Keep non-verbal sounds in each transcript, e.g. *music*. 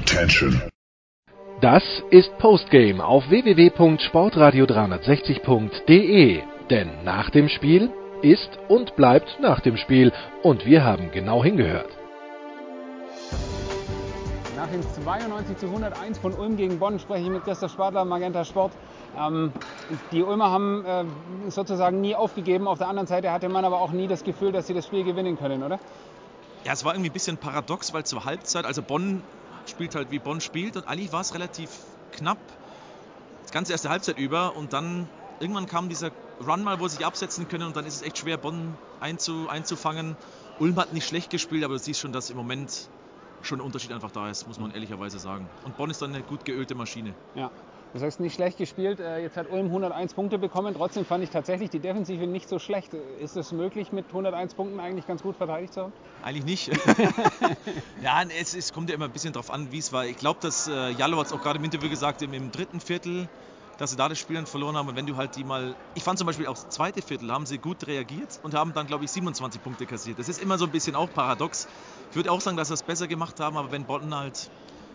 Attention. Das ist Postgame auf www.sportradio360.de. Denn nach dem Spiel ist und bleibt nach dem Spiel. Und wir haben genau hingehört. Nach dem 92 zu 101 von Ulm gegen Bonn spreche ich mit Christoph Spadler, Magenta Sport. Ähm, die Ulmer haben äh, sozusagen nie aufgegeben. Auf der anderen Seite hatte man aber auch nie das Gefühl, dass sie das Spiel gewinnen können, oder? Ja, es war irgendwie ein bisschen paradox, weil zur Halbzeit, also Bonn spielt halt wie Bonn spielt und eigentlich war es relativ knapp, das ganze erste Halbzeit über und dann irgendwann kam dieser Run mal, wo sie sich absetzen können und dann ist es echt schwer, Bonn einzu, einzufangen. Ulm hat nicht schlecht gespielt, aber du siehst schon, dass im Moment schon ein Unterschied einfach da ist, muss man ehrlicherweise sagen. Und Bonn ist dann eine gut geölte Maschine. Ja. Das heißt, nicht schlecht gespielt. Äh, jetzt hat Ulm 101 Punkte bekommen. Trotzdem fand ich tatsächlich die Defensive nicht so schlecht. Ist es möglich, mit 101 Punkten eigentlich ganz gut verteidigt zu haben? Eigentlich nicht. *laughs* ja, es, es, kommt ja immer ein bisschen drauf an, wie es war. Ich glaube, dass äh, Jallo hat es auch gerade im Interview gesagt, im, im, dritten Viertel, dass sie da das Spiel dann verloren haben. Und wenn du halt die mal. Ich fand zum Beispiel auch das zweite Viertel haben sie gut reagiert und haben dann, glaube ich, 27 Punkte kassiert. Das ist immer so ein bisschen auch paradox. Ich würde auch sagen, dass sie es besser gemacht haben, aber wenn Botten halt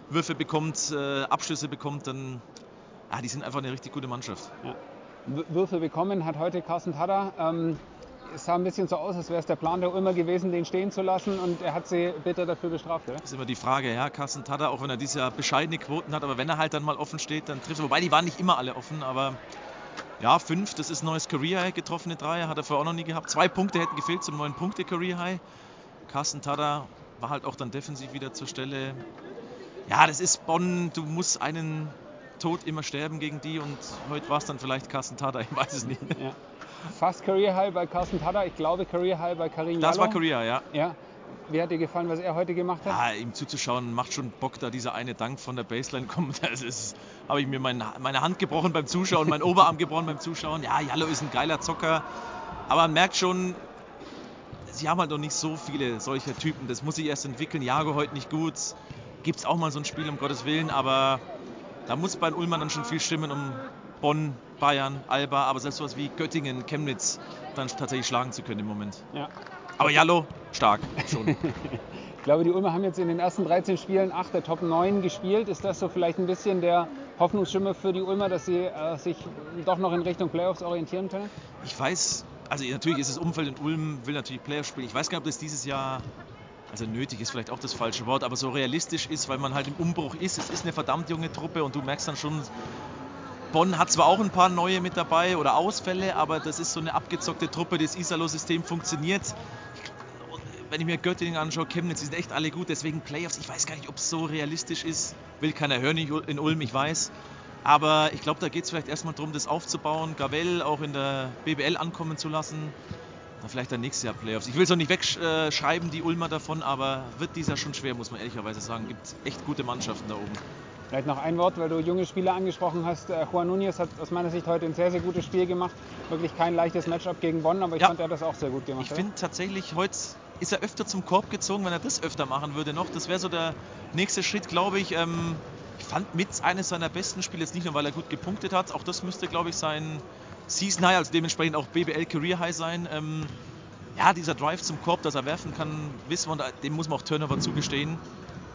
Würfe bekommt, äh, Abschlüsse bekommt, dann ah, die sind einfach eine richtig gute Mannschaft. Ja. Würfe bekommen hat heute Carsten Tada. Ähm, es sah ein bisschen so aus, als wäre es der Plan der Ulmer gewesen, den stehen zu lassen und er hat sie bitter dafür bestraft. Oder? Das ist immer die Frage, ja, Carsten Tada, auch wenn er dieses Jahr bescheidene Quoten hat, aber wenn er halt dann mal offen steht, dann trifft er. Wobei die waren nicht immer alle offen, aber ja, fünf, das ist ein neues Career High, getroffene Dreier, hat er vorher auch noch nie gehabt. Zwei Punkte hätten gefehlt zum neuen Punkte Career High. Carsten Tada war halt auch dann defensiv wieder zur Stelle. Ja, das ist Bonn, du musst einen Tod immer sterben gegen die und heute war es dann vielleicht Carsten Tada, ich weiß es nicht. *laughs* Ja. Fast Career High bei Carsten Tada, ich glaube Career High bei Karim Das war Career, ja. ja. Wie hat dir gefallen, was er heute gemacht hat? Ja, ihm zuzuschauen macht schon Bock, da dieser eine Dank von der Baseline kommt. *laughs* Das ist, habe ich mir mein, meine Hand gebrochen beim Zuschauen, meinen Oberarm gebrochen beim Zuschauen. Ja, Jallo ist ein geiler Zocker, aber man merkt schon, sie haben halt noch nicht so viele solcher Typen. Das muss sich erst entwickeln. Jago heute nicht gut. Gibt es auch mal so ein Spiel, um Gottes Willen, aber da muss bei Ulmern dann schon viel stimmen, um Bonn, Bayern, Alba, aber selbst sowas wie Göttingen, Chemnitz dann tatsächlich schlagen zu können im Moment. Ja. Aber Jallo, stark schon. *laughs* ich glaube, die Ulmer haben jetzt in den ersten 13 Spielen 8 der Top 9 gespielt. Ist das so vielleicht ein bisschen der Hoffnungsschimmer für die Ulmer, dass sie äh, sich doch noch in Richtung Playoffs orientieren können? Ich weiß, also natürlich ist das Umfeld in Ulm, will natürlich Playoffs spielen. Ich weiß gar nicht, ob das dieses Jahr also nötig ist vielleicht auch das falsche Wort, aber so realistisch ist, weil man halt im Umbruch ist. Es ist eine verdammt junge Truppe und du merkst dann schon, Bonn hat zwar auch ein paar neue mit dabei oder Ausfälle, aber das ist so eine abgezockte Truppe. Das Isalo-System funktioniert. Wenn ich mir Göttingen anschaue, Chemnitz, die sind echt alle gut. Deswegen Playoffs, ich weiß gar nicht, ob es so realistisch ist. Will keiner hören in Ulm, ich weiß. Aber ich glaube, da geht es vielleicht erstmal darum, das aufzubauen, Gavel auch in der BBL ankommen zu lassen. Dann vielleicht dann nächstes Jahr Playoffs. Ich will es auch nicht wegschreiben, die Ulmer davon, aber wird dieser schon schwer, muss man ehrlicherweise sagen. Gibt echt gute Mannschaften da oben. Vielleicht noch ein Wort, weil du junge Spieler angesprochen hast. Äh, Juan Núñez hat aus meiner Sicht heute ein sehr, sehr gutes Spiel gemacht. Wirklich kein leichtes Matchup gegen Bonn, aber ich ja. fand, er das auch sehr gut gemacht. Ich finde tatsächlich, heute ist er öfter zum Korb gezogen, wenn er das öfter machen würde noch. Das wäre so der nächste Schritt, glaube ich. Ähm, ich fand mit eines seiner besten Spiele, jetzt nicht nur, weil er gut gepunktet hat, auch das müsste, glaube ich, sein Season High, also dementsprechend auch BBL Career High sein. Ähm, ja, dieser Drive zum Korb, dass er werfen kann, wissen wir, dem muss man auch Turnover zugestehen.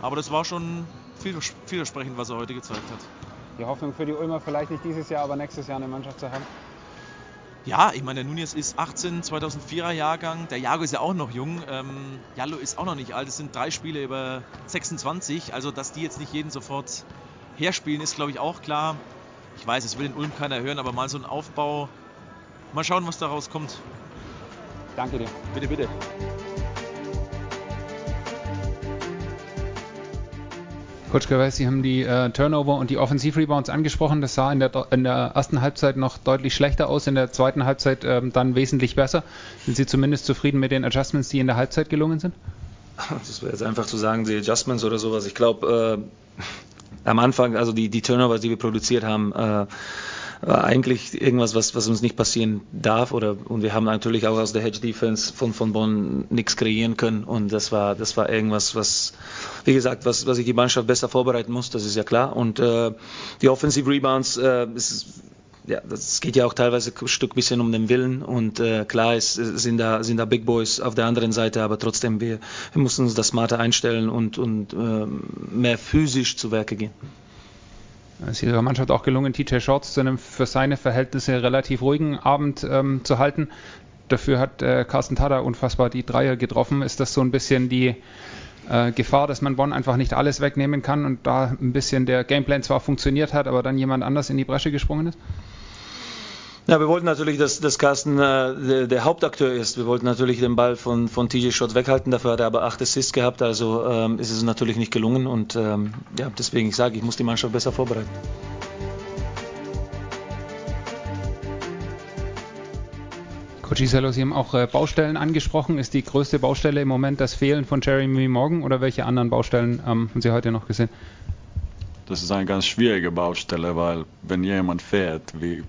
Aber das war schon vielversprechend, was er heute gezeigt hat. Die Hoffnung für die Ulmer vielleicht nicht dieses Jahr, aber nächstes Jahr eine Mannschaft zu haben? Ja, ich meine, der Nunes ist 18, 2004er Jahrgang. Der Jago ist ja auch noch jung. Ähm, Jallo ist auch noch nicht alt. Es sind drei Spiele über 26. Also, dass die jetzt nicht jeden sofort herspielen, ist, glaube ich, auch klar. Ich weiß, es will in Ulm keiner hören, aber mal so ein Aufbau. Mal schauen, was daraus kommt. Danke dir. Bitte, bitte. Coach Gervais, Sie haben die äh, Turnover und die Offensivrebounds angesprochen. Das sah in der, in der, ersten Halbzeit noch deutlich schlechter aus, in der zweiten Halbzeit ähm, dann wesentlich besser. Sind Sie zumindest zufrieden mit den Adjustments, die in der Halbzeit gelungen sind? Das wäre jetzt einfach zu sagen, die Adjustments oder sowas. Ich glaube, äh, am Anfang, also die, die Turnover, die wir produziert haben, äh, war eigentlich irgendwas, was, was uns nicht passieren darf. Oder, und wir haben natürlich auch aus der Hedge Defense von, von Bonn nichts kreieren können. Und das war, das war irgendwas, was, wie gesagt, was, was ich die Mannschaft besser vorbereiten muss, das ist ja klar. Und äh, die Offensive Rebounds, äh, ist, ja, das geht ja auch teilweise ein Stück bisschen um den Willen und äh, klar ist, sind da sind da Big Boys auf der anderen Seite, aber trotzdem wir, wir mussten uns das smarter einstellen und und äh, mehr physisch zu Werke gehen. Es ist ihrer Mannschaft auch gelungen, TJ Shorts zu einem für seine Verhältnisse relativ ruhigen Abend ähm, zu halten. Dafür hat äh, Carsten Tada unfassbar die Dreier getroffen. Ist das so ein bisschen die äh, Gefahr, dass man Bonn einfach nicht alles wegnehmen kann und da ein bisschen der Gameplan zwar funktioniert hat, aber dann jemand anders in die Bresche gesprungen ist? Ja, wir wollten natürlich, dass, dass Carsten äh, der, der, Hauptakteur ist. Wir wollten natürlich den Ball von, von TJ Schott weghalten. Dafür hat er aber acht Assists gehabt. Also ähm, ist es natürlich nicht gelungen. Und ähm, ja, deswegen ich sage ich, muss die Mannschaft besser vorbereiten. Coach Isello, Sie haben auch äh, Baustellen angesprochen. Ist die größte Baustelle im Moment das Fehlen von Jeremy Morgan oder welche anderen Baustellen ähm, haben Sie heute noch gesehen? Das ist eine ganz schwierige Baustelle, weil wenn jemand fährt, wie,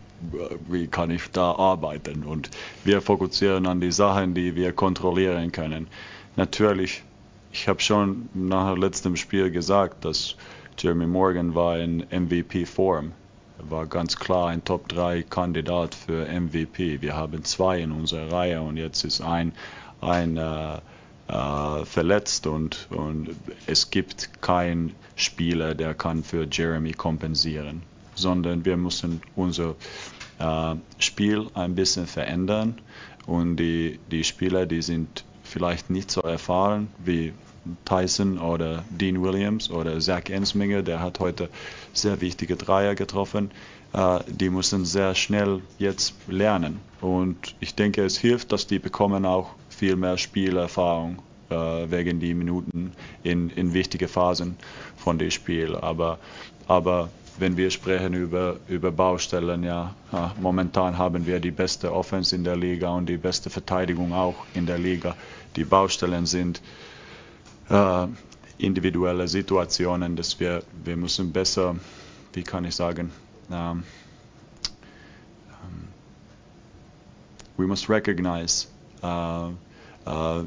wie kann ich da arbeiten? Und wir fokussieren an die Sachen, die wir kontrollieren können. Natürlich, ich habe schon nach letztem Spiel gesagt, dass Jeremy Morgan war in MVP-Form war ganz klar ein Top-3-Kandidat für MVP. Wir haben zwei in unserer Reihe und jetzt ist ein, ein äh, äh, verletzt und, und es gibt keinen Spieler, der kann für Jeremy kompensieren, sondern wir müssen unser äh, Spiel ein bisschen verändern und die, die Spieler, die sind vielleicht nicht so erfahren wie Tyson oder Dean Williams oder Zach Ensminger, der hat heute sehr wichtige Dreier getroffen. Äh, die müssen sehr schnell jetzt lernen. Und ich denke, es hilft, dass die bekommen auch viel mehr Spielerfahrung äh, wegen die Minuten in, in wichtige Phasen von dem Spiel. Aber, aber wenn wir sprechen über, über Baustellen, ja, momentan haben wir die beste Offense in der Liga und die beste Verteidigung auch in der Liga. Die Baustellen sind äh, individuelle Situationen, dass wir, wir müssen besser, wie kann ich sagen, um, um, we must recognize uh, uh,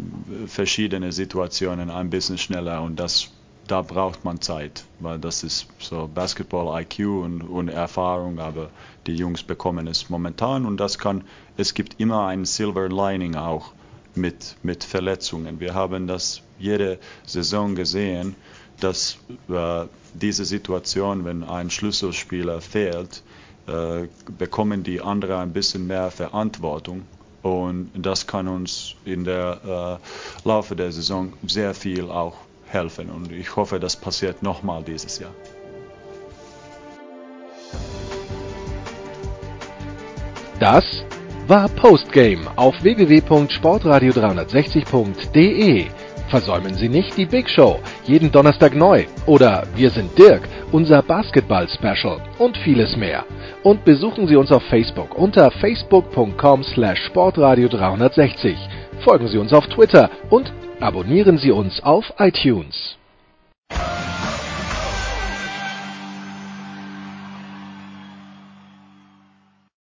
verschiedene Situationen ein bisschen schneller und das da braucht man Zeit, weil das ist so Basketball IQ und, und, Erfahrung, aber die Jungs bekommen es momentan und das kann, es gibt immer ein Silver Lining auch mit, mit Verletzungen. Wir haben das jede Saison gesehen, dass äh, diese Situation, wenn ein Schlüsselspieler fehlt, äh, bekommen die anderen ein bisschen mehr Verantwortung. Und das kann uns in der äh, Laufe der Saison sehr viel auch helfen. Und ich hoffe, das passiert nochmal dieses Jahr. Das war Postgame auf www.sportradio360.de. Versäumen Sie nicht die Big Show, jeden Donnerstag neu. Oder Wir sind Dirk, unser Basketball-Special und vieles mehr. Und besuchen Sie uns auf Facebook unter facebook.com slash sportradio360. Folgen Sie uns auf Twitter und abonnieren Sie uns auf iTunes.